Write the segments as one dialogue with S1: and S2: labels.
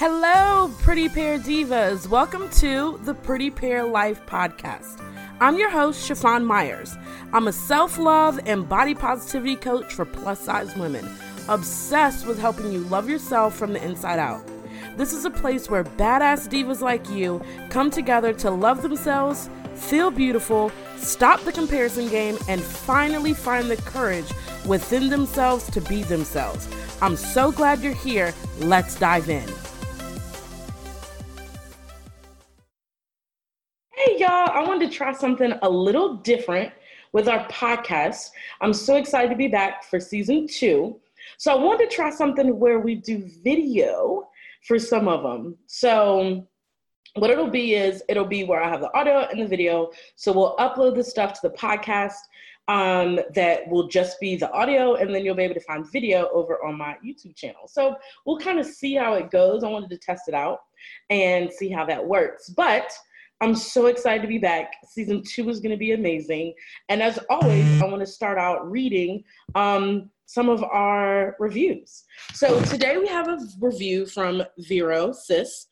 S1: Hello, Pretty Pear Divas. Welcome to the Pretty Pear Life podcast. I'm your host, Chiffon Myers. I'm a self love and body positivity coach for plus size women, obsessed with helping you love yourself from the inside out. This is a place where badass divas like you come together to love themselves, feel beautiful, stop the comparison game, and finally find the courage within themselves to be themselves. I'm so glad you're here. Let's dive in. I wanted to try something a little different with our podcast. I'm so excited to be back for season two. So, I wanted to try something where we do video for some of them. So, what it'll be is it'll be where I have the audio and the video. So, we'll upload the stuff to the podcast um, that will just be the audio, and then you'll be able to find video over on my YouTube channel. So, we'll kind of see how it goes. I wanted to test it out and see how that works. But I'm so excited to be back. Season two is going to be amazing. And as always, I want to start out reading um, some of our reviews. So today we have a review from Vero Sis,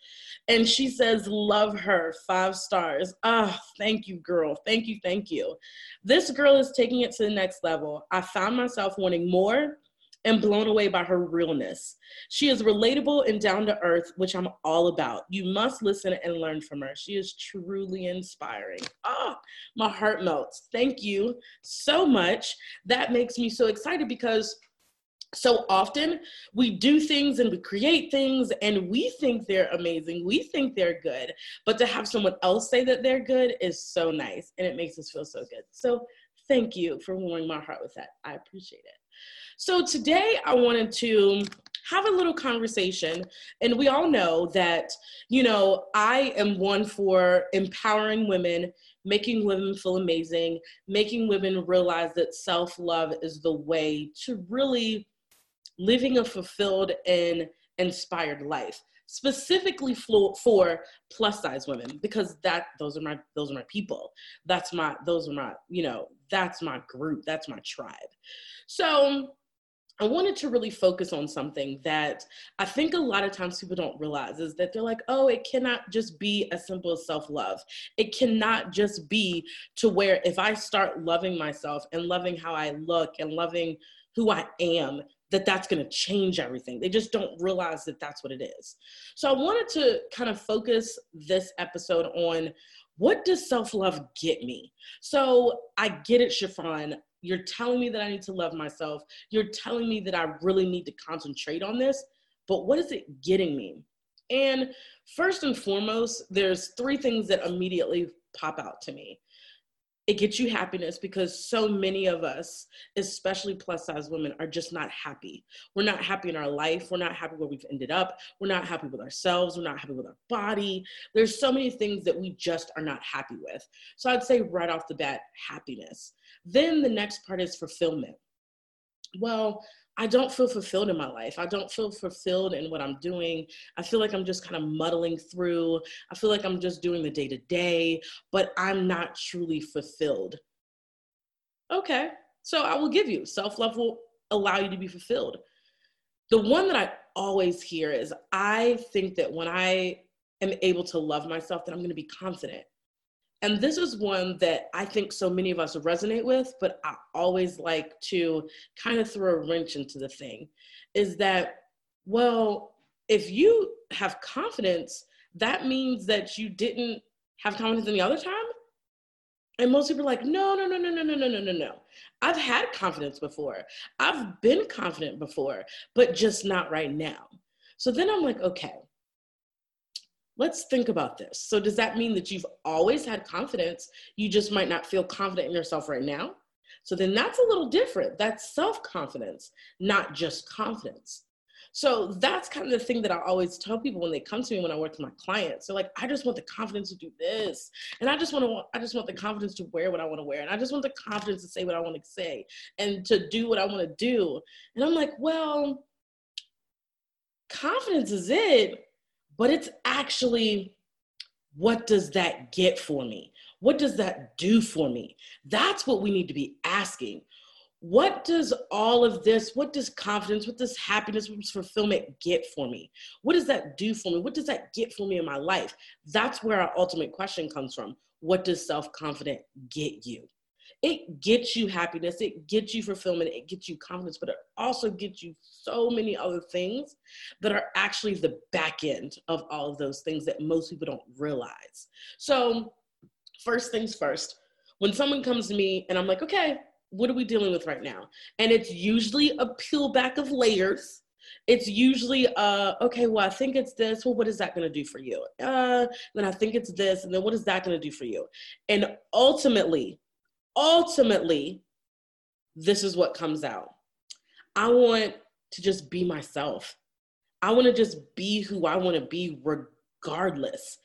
S1: and she says, Love her, five stars. Ah, oh, thank you, girl. Thank you, thank you. This girl is taking it to the next level. I found myself wanting more and blown away by her realness. She is relatable and down to earth, which I'm all about. You must listen and learn from her. She is truly inspiring. Oh, my heart melts. Thank you so much. That makes me so excited because so often we do things and we create things and we think they're amazing. We think they're good. But to have someone else say that they're good is so nice and it makes us feel so good. So thank you for warming my heart with that. I appreciate it. So today I wanted to have a little conversation. And we all know that, you know, I am one for empowering women, making women feel amazing, making women realize that self love is the way to really living a fulfilled and inspired life specifically for, for plus size women because that those are my those are my people. That's my those are my you know that's my group. That's my tribe. So I wanted to really focus on something that I think a lot of times people don't realize is that they're like, oh, it cannot just be as simple as self love. It cannot just be to where if I start loving myself and loving how I look and loving who I am, that that's going to change everything. They just don't realize that that's what it is. So I wanted to kind of focus this episode on what does self love get me? So I get it, Chiffon. You're telling me that I need to love myself. You're telling me that I really need to concentrate on this. But what is it getting me? And first and foremost, there's three things that immediately pop out to me it gets you happiness because so many of us, especially plus size women, are just not happy. We're not happy in our life. We're not happy where we've ended up. We're not happy with ourselves. We're not happy with our body. There's so many things that we just are not happy with. So I'd say right off the bat, happiness. Then the next part is fulfillment. Well, I don't feel fulfilled in my life. I don't feel fulfilled in what I'm doing. I feel like I'm just kind of muddling through. I feel like I'm just doing the day to day, but I'm not truly fulfilled. Okay, so I will give you self love will allow you to be fulfilled. The one that I always hear is I think that when I am able to love myself, that I'm going to be confident and this is one that I think so many of us resonate with, but I always like to kind of throw a wrench into the thing is that, well, if you have confidence, that means that you didn't have confidence any other time. And most people are like, no, no, no, no, no, no, no, no, no, no. I've had confidence before. I've been confident before, but just not right now. So then I'm like, okay, let's think about this. So, does that mean that you've always had confidence? You just might not feel confident in yourself right now? So, then that's a little different. That's self confidence, not just confidence. So that's kind of the thing that I always tell people when they come to me when I work with my clients. They're like, I just want the confidence to do this, and I just want to, I just want the confidence to wear what I want to wear, and I just want the confidence to say what I want to say, and to do what I want to do. And I'm like, well, confidence is it, but it's actually what does that get for me? What does that do for me? That's what we need to be asking. what does all of this, what does confidence, what does happiness, what does fulfillment get for me? What does that do for me? What does that get for me in my life? That's where our ultimate question comes from. What does self confidence get you? It gets you happiness, it gets you fulfillment, it gets you confidence, but it also gets you so many other things that are actually the back end of all of those things that most people don't realize. So, first things first, when someone comes to me and I'm like, okay, what are we dealing with right now? And it's usually a peel back of layers. It's usually, uh, okay, well, I think it's this. Well, what is that going to do for you? Uh, then I think it's this. And then what is that going to do for you? And ultimately, ultimately, this is what comes out. I want to just be myself. I want to just be who I want to be regardless.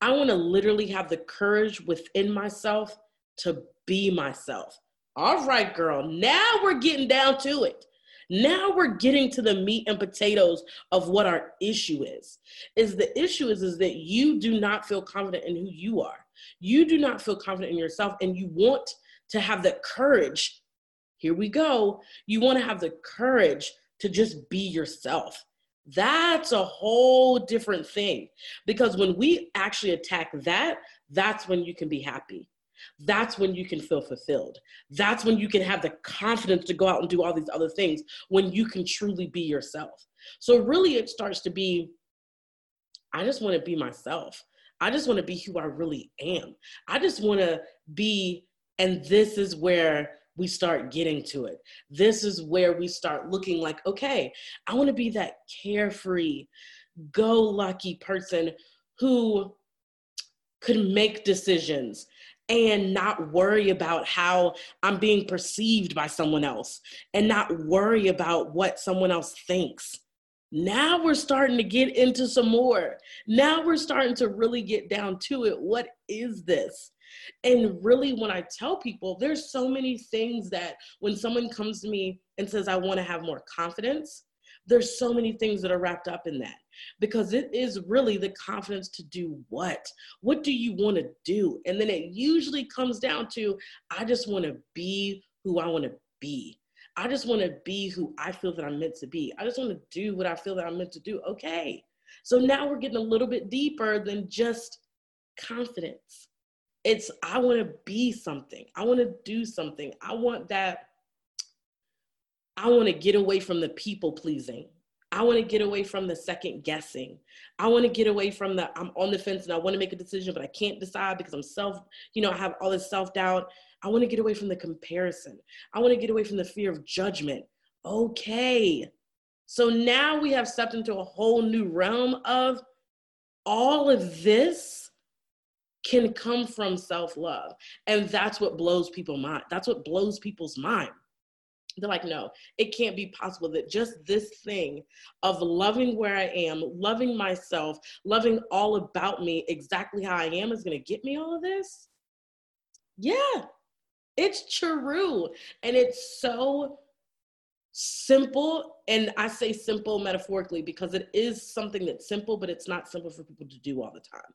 S1: I want to literally have the courage within myself to be myself. All right, girl, now we're getting down to it. Now we're getting to the meat and potatoes of what our issue is. Is the issue is, is that you do not feel confident in who you are. You do not feel confident in yourself and you want to have the courage. Here we go. You want to have the courage to just be yourself. That's a whole different thing because when we actually attack that, that's when you can be happy that's when you can feel fulfilled. That's when you can have the confidence to go out and do all these other things when you can truly be yourself. So, really, it starts to be I just want to be myself. I just want to be who I really am. I just want to be, and this is where we start getting to it. This is where we start looking like, okay, I want to be that carefree, go lucky person who could make decisions and not worry about how I'm being perceived by someone else and not worry about what someone else thinks. Now we're starting to get into some more. Now we're starting to really get down to it. What is this? And really, when I tell people, there's so many things that when someone comes to me and says, I want to have more confidence, there's so many things that are wrapped up in that. Because it is really the confidence to do what? What do you want to do? And then it usually comes down to i just want to be who i want to be. I just want to be who i feel that i'm meant to be. I just want to do what i feel that i'm meant to do. Okay. So now we're getting a little bit deeper than just confidence it's i want to be something i want to do something i want that I want to get away from the people pleasing. I want to get away from the second guessing. I want to get away from the I'm on the fence and I want to make a decision, but I can't decide because I'm self, you know, I have all this self doubt. I want to get away from the comparison. I want to get away from the fear of judgment. Okay. So now we have stepped into a whole new realm of all of this can come from self love. And that's what blows people mind. That's what blows people's mind they're like, no, it can't be possible that just this thing of loving where I am, loving myself, loving all about me exactly how I am is going to get me all of this. Yeah, it's true. And it's so simple. And I say simple metaphorically because it is something that's simple, but it's not simple for people to do all the time.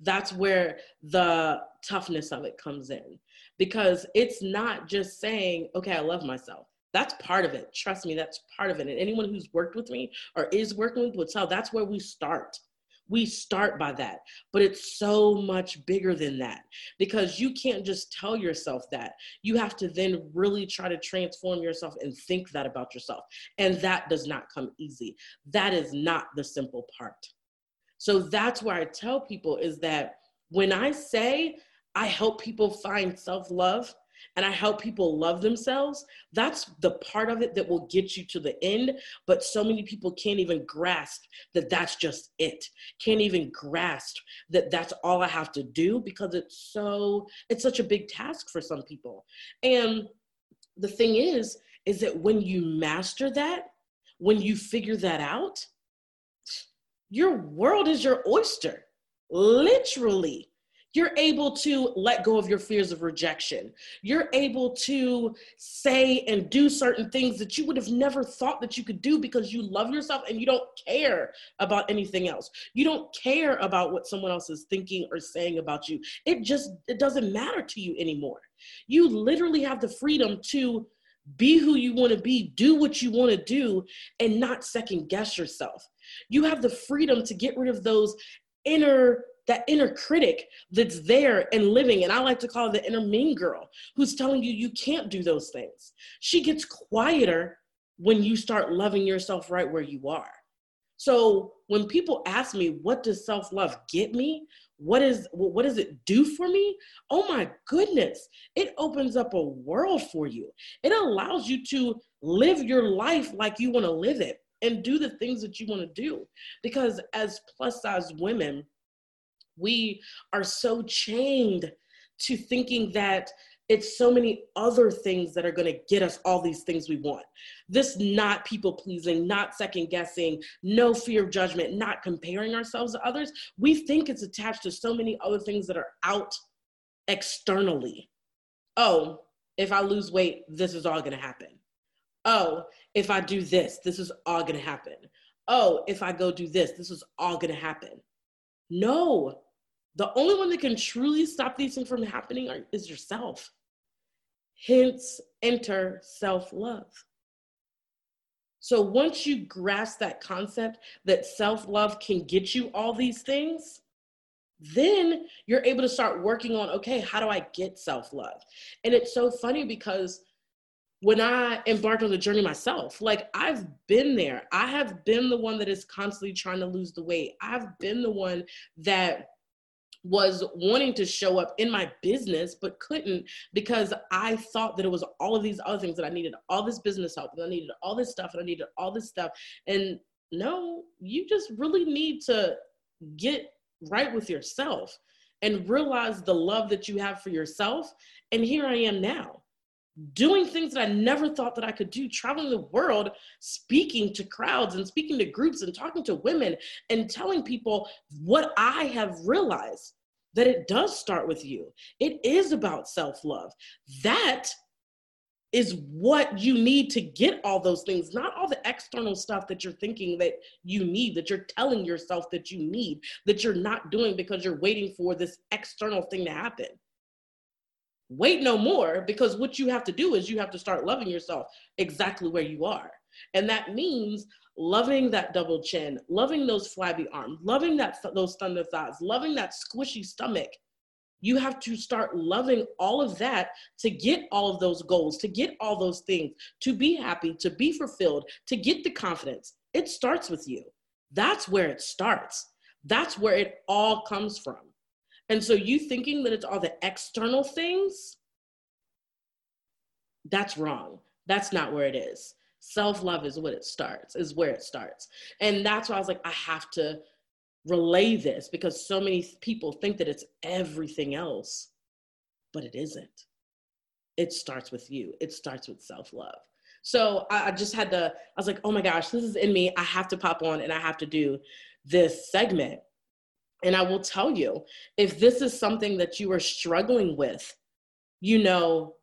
S1: That's where the toughness of it comes in because it's not just saying, okay, I love myself that's part of it. Trust me, that's part of it. And anyone who's worked with me or is working with will tell that's where we start. We start by that, but it's so much bigger than that because you can't just tell yourself that. You have to then really try to transform yourself and think that about yourself. And that does not come easy. That is not the simple part. So that's where I tell people is that when I say I help people find self love, and I help people love themselves, that's the part of it that will get you to the end. But so many people can't even grasp that that's just it. Can't even grasp that that's all I have to do because it's so, it's such a big task for some people. And the thing is, is that when you master that, when you figure that out, your world is your oyster, literally you're able to let go of your fears of rejection. You're able to say and do certain things that you would have never thought that you could do because you love yourself and you don't care about anything else. You don't care about what someone else is thinking or saying about you. It just it doesn't matter to you anymore. You literally have the freedom to be who you want to be, do what you want to do, and not second guess yourself. You have the freedom to get rid of those inner that inner critic that's there and living and i like to call it the inner mean girl who's telling you you can't do those things she gets quieter when you start loving yourself right where you are so when people ask me, what does self love get me? What is what does it do for me? Oh my goodness, it opens up a world for you. It allows you to live your life like you want to live it and do the things that you want to do. Because as plus size women, we are so chained to thinking that it's so many other things that are going to get us all these things we want. This not people pleasing, not second guessing, no fear of judgment, not comparing ourselves to others. We think it's attached to so many other things that are out externally. Oh, if I lose weight, this is all going to happen. Oh, if I do this, this is all going to happen. Oh, if I go do this, this is all going to happen. No, the only one that can truly stop these things from happening are, is yourself. Hence, enter self love. So once you grasp that concept that self love can get you all these things, then you're able to start working on okay, how do I get self love? And it's so funny because when I embarked on the journey myself, like I've been there. I have been the one that is constantly trying to lose the weight. I've been the one that was wanting to show up in my business but couldn't because I thought that it was all of these other things that I needed all this business help and I needed all this stuff and I needed all this stuff and no you just really need to get right with yourself and realize the love that you have for yourself and here I am now doing things that I never thought that I could do, traveling the world, speaking to crowds and speaking to groups and talking to women and telling people what I have realized that it does start with you. It is about self love. That is what you need to get all those things, not all the external stuff that you're thinking that you need, that you're telling yourself that you need, that you're not doing because you're waiting for this external thing to happen. Wait no more because what you have to do is you have to start loving yourself exactly where you are. And that means loving that double chin, loving those flabby arms, loving that those thunder thighs, loving that squishy stomach. You have to start loving all of that to get all of those goals, to get all those things, to be happy, to be fulfilled, to get the confidence. It starts with you. That's where it starts. That's where it all comes from. And so you thinking that it's all the external things, that's wrong. That's not where it is self love is what it starts, is where it starts. And that's why I was like, I have to relay this because so many people think that it's everything else, but it isn't. It starts with you, it starts with self love. So I, I just had to, I was like, oh my gosh, this is in me. I have to pop on and I have to do this segment. And I will tell you, if this is something that you are struggling with, you know,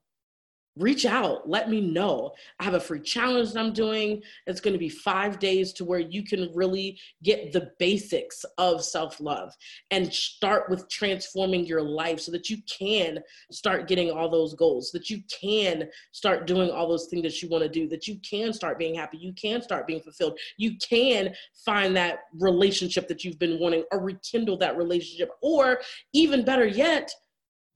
S1: reach out let me know. I have a free challenge that i'm doing. It's going to be five days to where you can really get the basics of self-love and start with transforming your life so that you can start getting all those goals that you can start doing all those things that you want to do that you can start being happy you can start being fulfilled. You can find that relationship that you've been wanting or rekindle that relationship or even better yet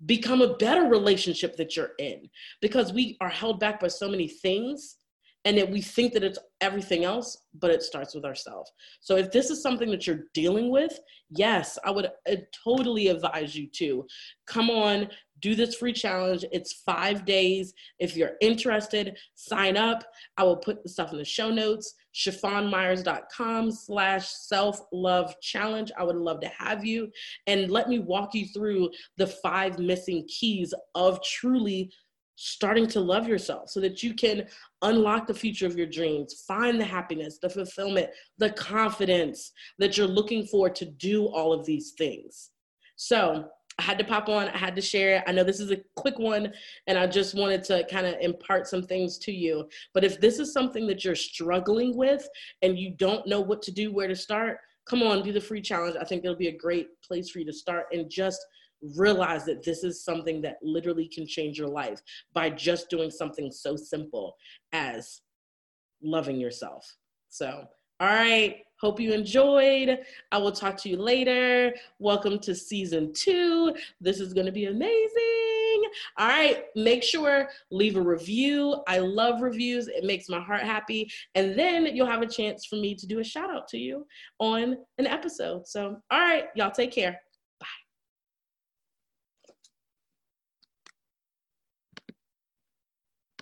S1: become a better relationship that you're in. Because we are held back by so many things and that we think that it's everything else but it starts with ourselves. So if this is something that you're dealing with yes i would uh, totally advise you to come on do this free challenge. It's five days. If you're interested sign up. I will put the stuff in the show notes chiffonmyers.com slash self-love challenge. I would love to have you and let me walk you through the five missing keys of truly starting to love yourself so that you can unlock the future of your dreams, find the happiness, the fulfillment, the confidence that you're looking for to do all of these things. So I had to pop on, I had to share it. I know this is a quick one, and I just wanted to kind of impart some things to you. But if this is something that you're struggling with and you don't know what to do, where to start, come on, do the free challenge. I think it'll be a great place for you to start and just realize that this is something that literally can change your life by just doing something so simple as loving yourself. So, all right. Hope you enjoyed. I will talk to you later. Welcome to season two. This is going to be amazing. All right. Make sure leave a review. I love reviews. It makes my heart happy. And then you'll have a chance for me to do a shout out to you on an episode. So, all right, y'all take care.